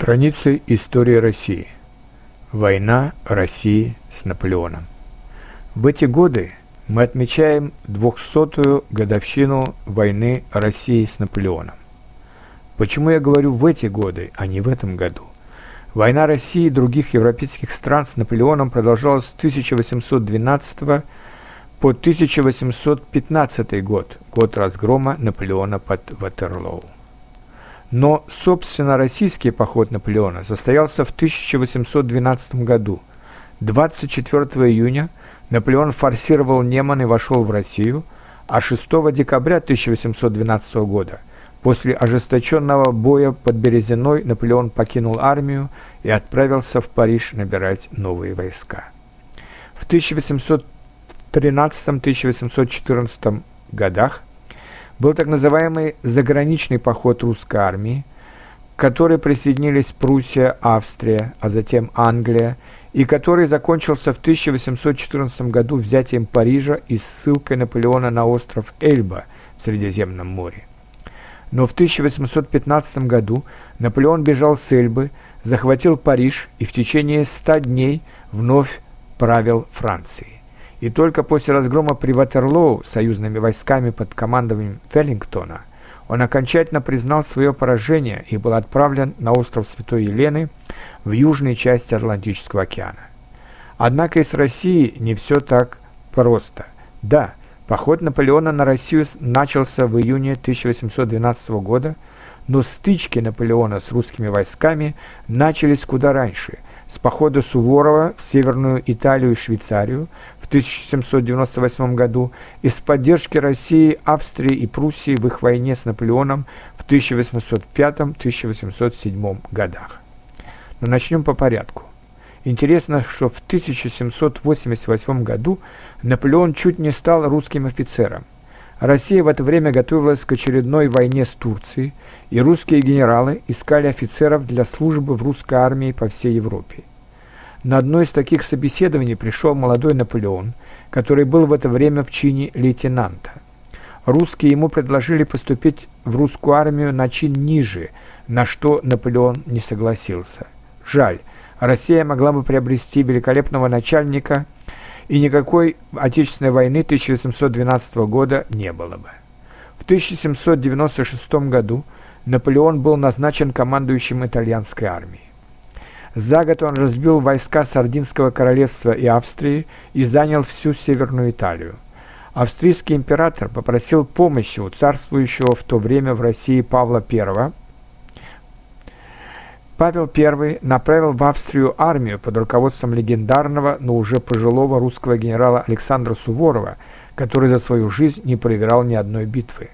Страницы истории России. Война России с Наполеоном. В эти годы мы отмечаем 200-ю годовщину войны России с Наполеоном. Почему я говорю в эти годы, а не в этом году? Война России и других европейских стран с Наполеоном продолжалась с 1812 по 1815 год, год разгрома Наполеона под Ватерлоу. Но, собственно, российский поход Наполеона состоялся в 1812 году. 24 июня Наполеон форсировал Неман и вошел в Россию, а 6 декабря 1812 года после ожесточенного боя под Березиной Наполеон покинул армию и отправился в Париж набирать новые войска. В 1813-1814 годах был так называемый заграничный поход русской армии, к которой присоединились Пруссия, Австрия, а затем Англия, и который закончился в 1814 году взятием Парижа и ссылкой Наполеона на остров Эльба в Средиземном море. Но в 1815 году Наполеон бежал с Эльбы, захватил Париж и в течение ста дней вновь правил Францией и только после разгрома при Ватерлоу союзными войсками под командованием Веллингтона он окончательно признал свое поражение и был отправлен на остров Святой Елены в южной части Атлантического океана. Однако и с Россией не все так просто. Да, поход Наполеона на Россию начался в июне 1812 года, но стычки Наполеона с русскими войсками начались куда раньше, с похода Суворова в Северную Италию и Швейцарию, 1798 году из поддержки России, Австрии и Пруссии в их войне с Наполеоном в 1805-1807 годах. Но начнем по порядку. Интересно, что в 1788 году Наполеон чуть не стал русским офицером. Россия в это время готовилась к очередной войне с Турцией, и русские генералы искали офицеров для службы в русской армии по всей Европе. На одно из таких собеседований пришел молодой Наполеон, который был в это время в чине лейтенанта. Русские ему предложили поступить в русскую армию на чин ниже, на что Наполеон не согласился. Жаль, Россия могла бы приобрести великолепного начальника, и никакой Отечественной войны 1812 года не было бы. В 1796 году Наполеон был назначен командующим итальянской армией. За год он разбил войска Сардинского королевства и Австрии и занял всю Северную Италию. Австрийский император попросил помощи у царствующего в то время в России Павла I. Павел I направил в Австрию армию под руководством легендарного, но уже пожилого русского генерала Александра Суворова, который за свою жизнь не проиграл ни одной битвы.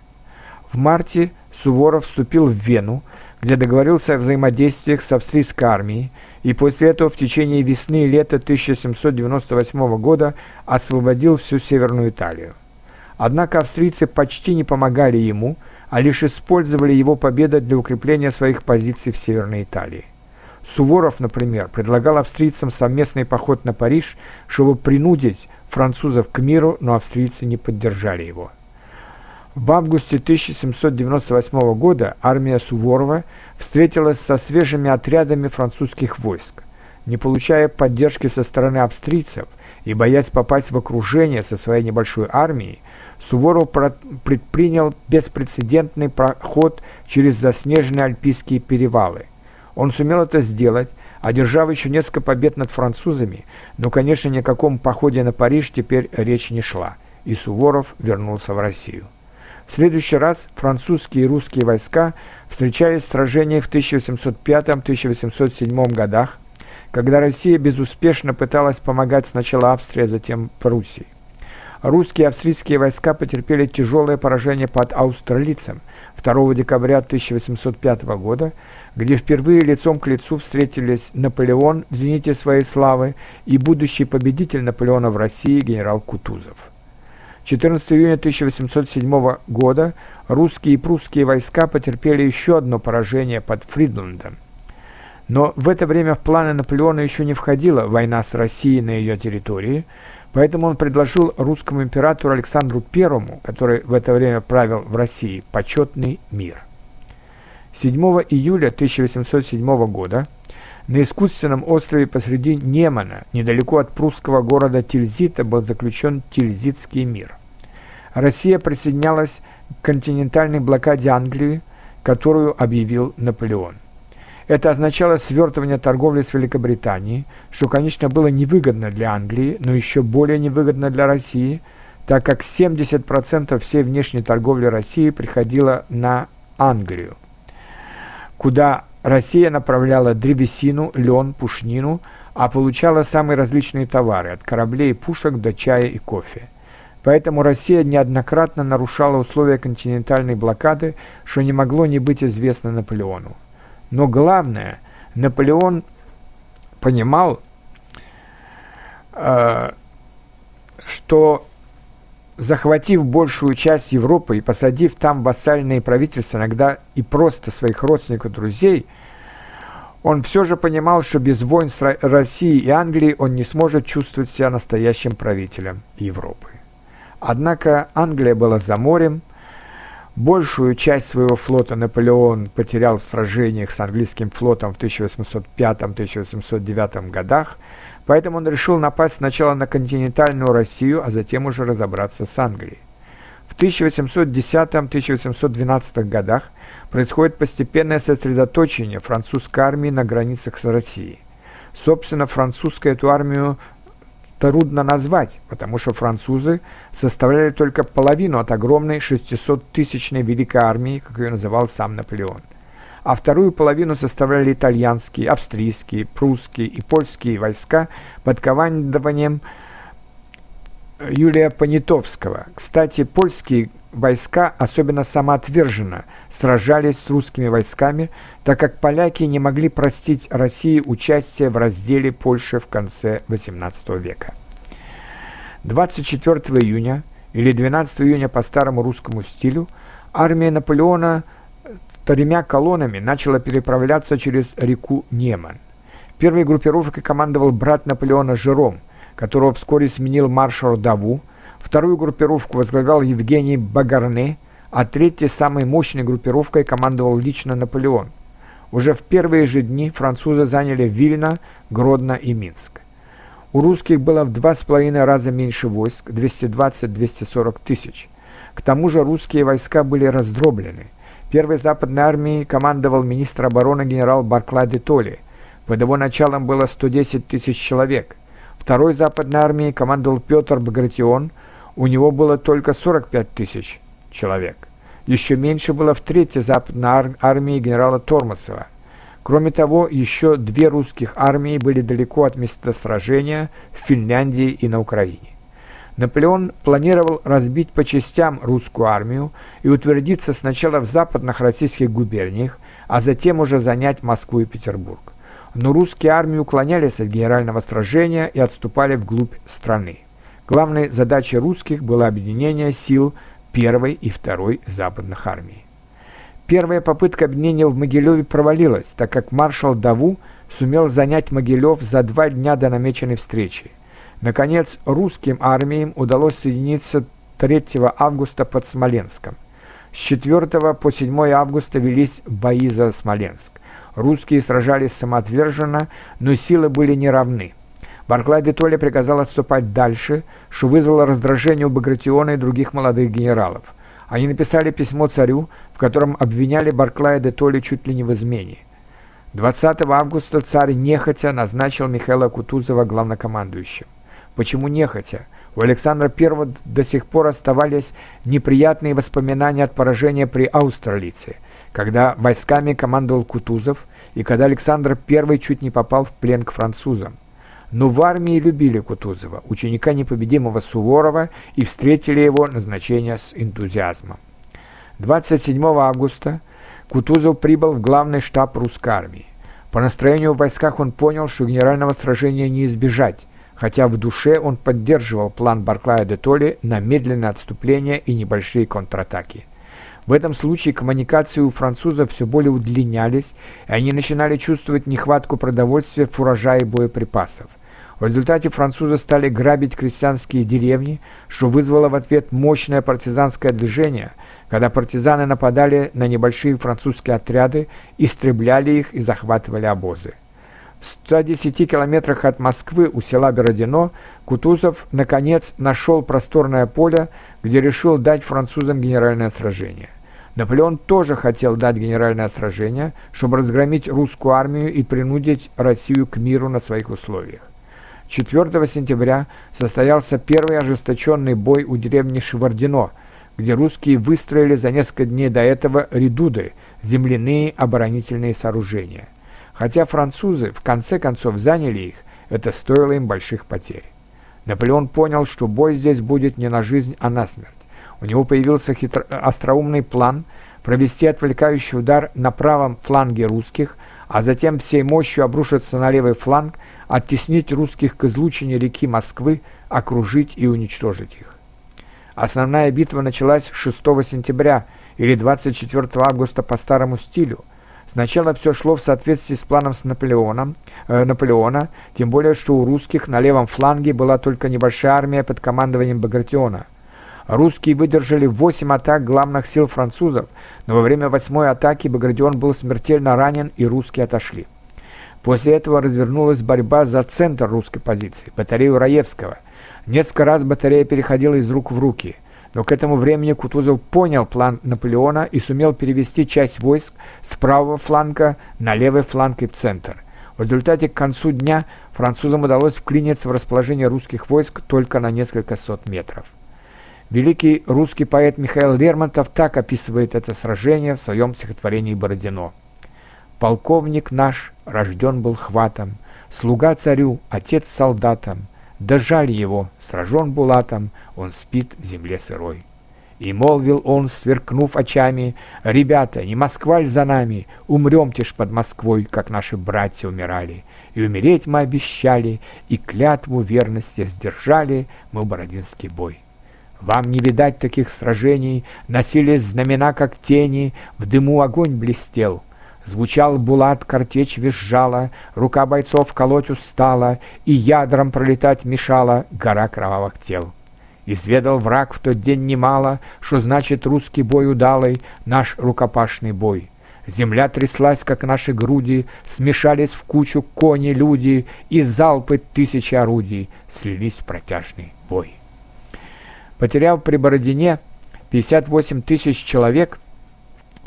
В марте Суворов вступил в Вену, где договорился о взаимодействиях с австрийской армией, и после этого в течение весны и лета 1798 года освободил всю Северную Италию. Однако австрийцы почти не помогали ему, а лишь использовали его победы для укрепления своих позиций в Северной Италии. Суворов, например, предлагал австрийцам совместный поход на Париж, чтобы принудить французов к миру, но австрийцы не поддержали его. В августе 1798 года армия Суворова встретилась со свежими отрядами французских войск. Не получая поддержки со стороны австрийцев и боясь попасть в окружение со своей небольшой армией, Суворов предпринял беспрецедентный проход через заснеженные альпийские перевалы. Он сумел это сделать, одержав еще несколько побед над французами, но, конечно, ни о каком походе на Париж теперь речь не шла, и Суворов вернулся в Россию. В следующий раз французские и русские войска встречались в сражениях в 1805-1807 годах, когда Россия безуспешно пыталась помогать сначала Австрии, а затем Пруссии. Русские и австрийские войска потерпели тяжелое поражение под Аустралицем 2 декабря 1805 года, где впервые лицом к лицу встретились Наполеон в зените своей славы и будущий победитель Наполеона в России генерал Кутузов. 14 июня 1807 года русские и прусские войска потерпели еще одно поражение под Фридландом. Но в это время в планы Наполеона еще не входила война с Россией на ее территории, поэтому он предложил русскому императору Александру I, который в это время правил в России, почетный мир. 7 июля 1807 года на искусственном острове посреди Немана, недалеко от прусского города Тильзита, был заключен Тильзитский мир. Россия присоединялась к континентальной блокаде Англии, которую объявил Наполеон. Это означало свертывание торговли с Великобританией, что, конечно, было невыгодно для Англии, но еще более невыгодно для России, так как 70% всей внешней торговли России приходило на Англию, куда Россия направляла древесину, лен, пушнину, а получала самые различные товары, от кораблей и пушек до чая и кофе. Поэтому Россия неоднократно нарушала условия континентальной блокады, что не могло не быть известно Наполеону. Но главное, Наполеон понимал, э, что захватив большую часть Европы и посадив там вассальные правительства, иногда и просто своих родственников, друзей, он все же понимал, что без войн с Россией и Англией он не сможет чувствовать себя настоящим правителем Европы. Однако Англия была за морем, Большую часть своего флота Наполеон потерял в сражениях с английским флотом в 1805-1809 годах, поэтому он решил напасть сначала на континентальную Россию, а затем уже разобраться с Англией. В 1810-1812 годах происходит постепенное сосредоточение французской армии на границах с Россией. Собственно, французскую эту армию трудно назвать, потому что французы составляли только половину от огромной 600-тысячной великой армии, как ее называл сам Наполеон. А вторую половину составляли итальянские, австрийские, прусские и польские войска под командованием Юлия Понятовского. Кстати, польские войска особенно самоотверженно сражались с русскими войсками, так как поляки не могли простить России участие в разделе Польши в конце XVIII века. 24 июня или 12 июня по старому русскому стилю армия Наполеона тремя колоннами начала переправляться через реку Неман. Первой группировкой командовал брат Наполеона Жером, которого вскоре сменил маршал Даву, вторую группировку возглавлял Евгений Багарне, а третьей самой мощной группировкой командовал лично Наполеон. Уже в первые же дни французы заняли Вильно, Гродно и Минск. У русских было в два с половиной раза меньше войск, 220-240 тысяч. К тому же русские войска были раздроблены. Первой западной армией командовал министр обороны генерал Барклай де Толли. Под его началом было 110 тысяч человек. Второй западной армией командовал Петр Багратион, у него было только 45 тысяч человек. Еще меньше было в третьей западной ар армии генерала Тормосова. Кроме того, еще две русских армии были далеко от места сражения в Финляндии и на Украине. Наполеон планировал разбить по частям русскую армию и утвердиться сначала в западных российских губерниях, а затем уже занять Москву и Петербург. Но русские армии уклонялись от генерального сражения и отступали вглубь страны. Главной задачей русских было объединение сил первой и второй западных армий. Первая попытка объединения в Могилеве провалилась, так как маршал Даву сумел занять Могилев за два дня до намеченной встречи. Наконец, русским армиям удалось соединиться 3 августа под Смоленском. С 4 по 7 августа велись бои за Смоленск. Русские сражались самоотверженно, но силы были неравны. Барклай де Толли приказал отступать дальше, что вызвало раздражение у Багратиона и других молодых генералов. Они написали письмо царю, в котором обвиняли Барклая де Толли чуть ли не в измене. 20 августа царь нехотя назначил Михаила Кутузова главнокомандующим. Почему нехотя? У Александра I до сих пор оставались неприятные воспоминания от поражения при Аустерлице, когда войсками командовал Кутузов и когда Александр I чуть не попал в плен к французам. Но в армии любили Кутузова, ученика непобедимого Суворова, и встретили его назначение с энтузиазмом. 27 августа Кутузов прибыл в главный штаб русской армии. По настроению в войсках он понял, что генерального сражения не избежать, хотя в душе он поддерживал план Барклая де Толли на медленное отступление и небольшие контратаки. В этом случае коммуникации у французов все более удлинялись, и они начинали чувствовать нехватку продовольствия, фуража и боеприпасов. В результате французы стали грабить крестьянские деревни, что вызвало в ответ мощное партизанское движение, когда партизаны нападали на небольшие французские отряды, истребляли их и захватывали обозы. В 110 километрах от Москвы у села Бородино Кутузов, наконец, нашел просторное поле, где решил дать французам генеральное сражение. Наполеон тоже хотел дать генеральное сражение, чтобы разгромить русскую армию и принудить Россию к миру на своих условиях. 4 сентября состоялся первый ожесточенный бой у деревни Шевардино, где русские выстроили за несколько дней до этого редуды, земляные оборонительные сооружения. Хотя французы в конце концов заняли их, это стоило им больших потерь. Наполеон понял, что бой здесь будет не на жизнь, а на смерть. У него появился хитро... остроумный план провести отвлекающий удар на правом фланге русских, а затем всей мощью обрушиться на левый фланг, оттеснить русских к излучине реки Москвы, окружить и уничтожить их. Основная битва началась 6 сентября или 24 августа по старому стилю. Сначала все шло в соответствии с планом с Наполеоном, э, Наполеона, тем более, что у русских на левом фланге была только небольшая армия под командованием Багратиона – Русские выдержали 8 атак главных сил французов, но во время восьмой атаки Багратион был смертельно ранен и русские отошли. После этого развернулась борьба за центр русской позиции, батарею Раевского. Несколько раз батарея переходила из рук в руки, но к этому времени Кутузов понял план Наполеона и сумел перевести часть войск с правого фланга на левый фланг и в центр. В результате к концу дня французам удалось вклиниться в расположение русских войск только на несколько сот метров. Великий русский поэт Михаил Лермонтов так описывает это сражение в своем стихотворении «Бородино». «Полковник наш рожден был хватом, слуга царю, отец солдатам, да жаль его, сражен булатом, он спит в земле сырой». И молвил он, сверкнув очами, «Ребята, не Москва ль за нами? Умремте ж под Москвой, как наши братья умирали. И умереть мы обещали, и клятву верности сдержали мы Бородинский бой». Вам не видать таких сражений, носились знамена, как тени, в дыму огонь блестел. Звучал булат, картечь визжала, рука бойцов колоть устала, и ядром пролетать мешала гора кровавых тел. Изведал враг в тот день немало, что значит русский бой удалый, наш рукопашный бой. Земля тряслась, как наши груди, смешались в кучу кони-люди, и залпы тысячи орудий слились в протяжный бой. Потеряв при Бородине 58 тысяч человек,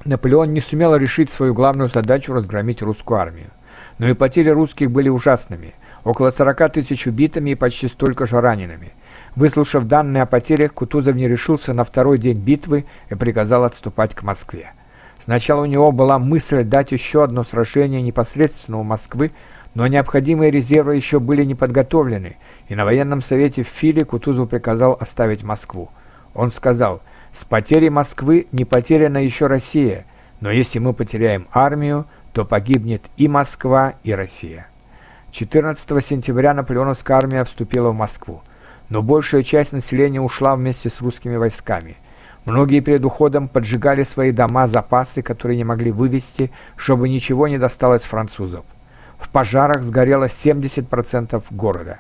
Наполеон не сумел решить свою главную задачу разгромить русскую армию. Но и потери русских были ужасными. Около 40 тысяч убитыми и почти столько же ранеными. Выслушав данные о потерях, Кутузов не решился на второй день битвы и приказал отступать к Москве. Сначала у него была мысль дать еще одно сражение непосредственно у Москвы, но необходимые резервы еще были не подготовлены – и на военном совете в Филе Кутузов приказал оставить Москву. Он сказал, «С потерей Москвы не потеряна еще Россия, но если мы потеряем армию, то погибнет и Москва, и Россия». 14 сентября наполеоновская армия вступила в Москву, но большая часть населения ушла вместе с русскими войсками. Многие перед уходом поджигали свои дома, запасы, которые не могли вывести, чтобы ничего не досталось французов. В пожарах сгорело 70% города.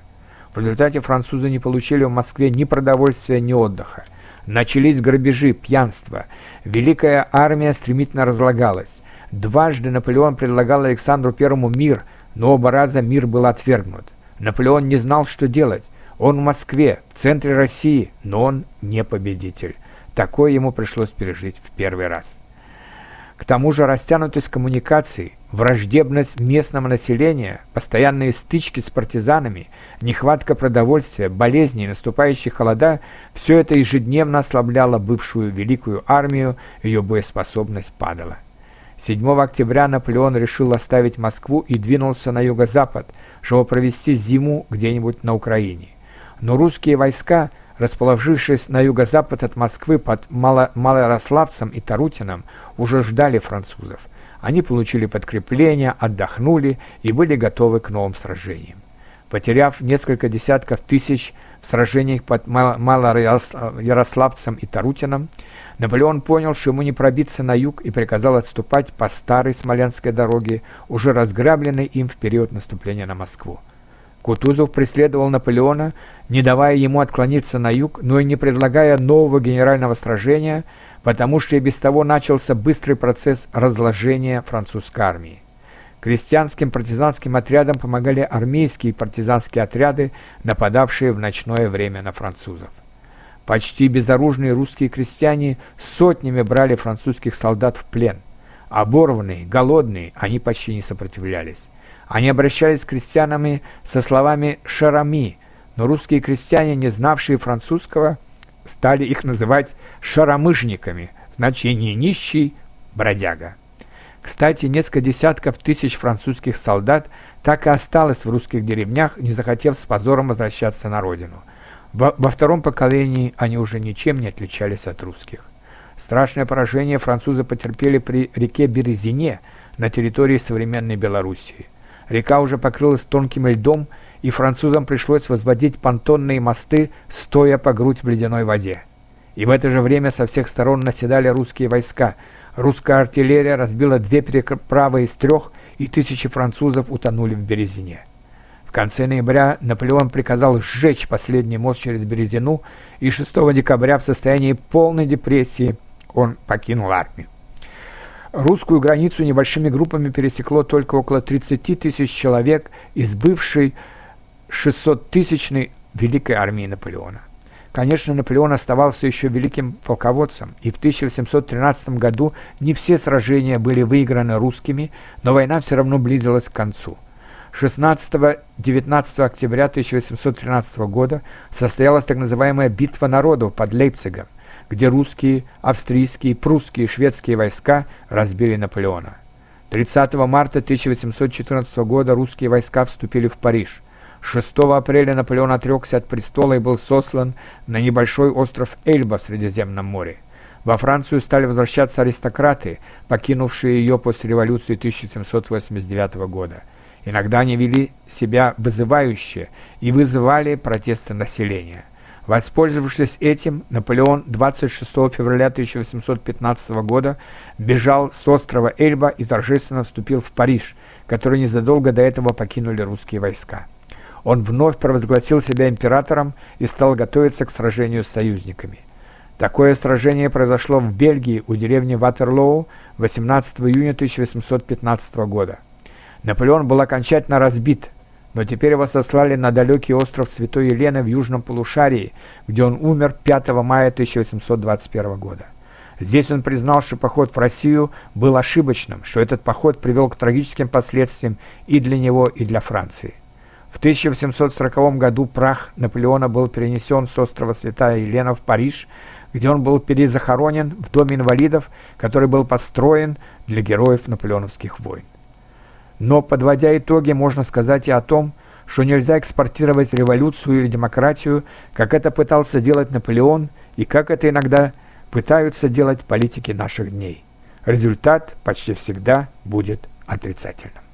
В результате французы не получили в Москве ни продовольствия, ни отдыха. Начались грабежи, пьянство. Великая армия стремительно разлагалась. Дважды Наполеон предлагал Александру Первому мир, но оба раза мир был отвергнут. Наполеон не знал, что делать. Он в Москве, в центре России, но он не победитель. Такое ему пришлось пережить в первый раз. К тому же растянутость коммуникаций, враждебность местного населения, постоянные стычки с партизанами, нехватка продовольствия, болезни и наступающие холода – все это ежедневно ослабляло бывшую великую армию, ее боеспособность падала. 7 октября Наполеон решил оставить Москву и двинулся на юго-запад, чтобы провести зиму где-нибудь на Украине. Но русские войска, расположившись на юго-запад от Москвы под Мало Малорославцем и Тарутином, уже ждали французов. Они получили подкрепление, отдохнули и были готовы к новым сражениям. Потеряв несколько десятков тысяч в сражениях под Малоярославцем и Тарутином, Наполеон понял, что ему не пробиться на юг и приказал отступать по старой Смоленской дороге, уже разграбленной им в период наступления на Москву. Кутузов преследовал Наполеона, не давая ему отклониться на юг, но и не предлагая нового генерального сражения – потому что и без того начался быстрый процесс разложения французской армии. Крестьянским партизанским отрядам помогали армейские партизанские отряды, нападавшие в ночное время на французов. Почти безоружные русские крестьяне сотнями брали французских солдат в плен. Оборванные, голодные, они почти не сопротивлялись. Они обращались к крестьянам со словами «шарами», но русские крестьяне, не знавшие французского, стали их называть «шаромыжниками» в значении «нищий бродяга». Кстати, несколько десятков тысяч французских солдат так и осталось в русских деревнях, не захотев с позором возвращаться на родину. Во, во втором поколении они уже ничем не отличались от русских. Страшное поражение французы потерпели при реке Березине на территории современной Белоруссии. Река уже покрылась тонким льдом, и французам пришлось возводить понтонные мосты, стоя по грудь в ледяной воде. И в это же время со всех сторон наседали русские войска – Русская артиллерия разбила две переправы из трех, и тысячи французов утонули в Березине. В конце ноября Наполеон приказал сжечь последний мост через Березину, и 6 декабря в состоянии полной депрессии он покинул армию. Русскую границу небольшими группами пересекло только около 30 тысяч человек из бывшей 600-тысячной Великой армии Наполеона. Конечно, Наполеон оставался еще великим полководцем, и в 1713 году не все сражения были выиграны русскими, но война все равно близилась к концу. 16-19 октября 1813 года состоялась так называемая «Битва народов» под Лейпцигом, где русские, австрийские, прусские и шведские войска разбили Наполеона. 30 марта 1814 года русские войска вступили в Париж – 6 апреля Наполеон отрекся от престола и был сослан на небольшой остров Эльба в Средиземном море. Во Францию стали возвращаться аристократы, покинувшие ее после революции 1789 года. Иногда они вели себя вызывающе и вызывали протесты населения. Воспользовавшись этим, Наполеон 26 февраля 1815 года бежал с острова Эльба и торжественно вступил в Париж, который незадолго до этого покинули русские войска он вновь провозгласил себя императором и стал готовиться к сражению с союзниками. Такое сражение произошло в Бельгии у деревни Ватерлоу 18 июня 1815 года. Наполеон был окончательно разбит, но теперь его сослали на далекий остров Святой Елены в южном полушарии, где он умер 5 мая 1821 года. Здесь он признал, что поход в Россию был ошибочным, что этот поход привел к трагическим последствиям и для него, и для Франции. В 1840 году прах Наполеона был перенесен с острова Святая Елена в Париж, где он был перезахоронен в доме инвалидов, который был построен для героев наполеоновских войн. Но, подводя итоги, можно сказать и о том, что нельзя экспортировать революцию или демократию, как это пытался делать Наполеон и как это иногда пытаются делать политики наших дней. Результат почти всегда будет отрицательным.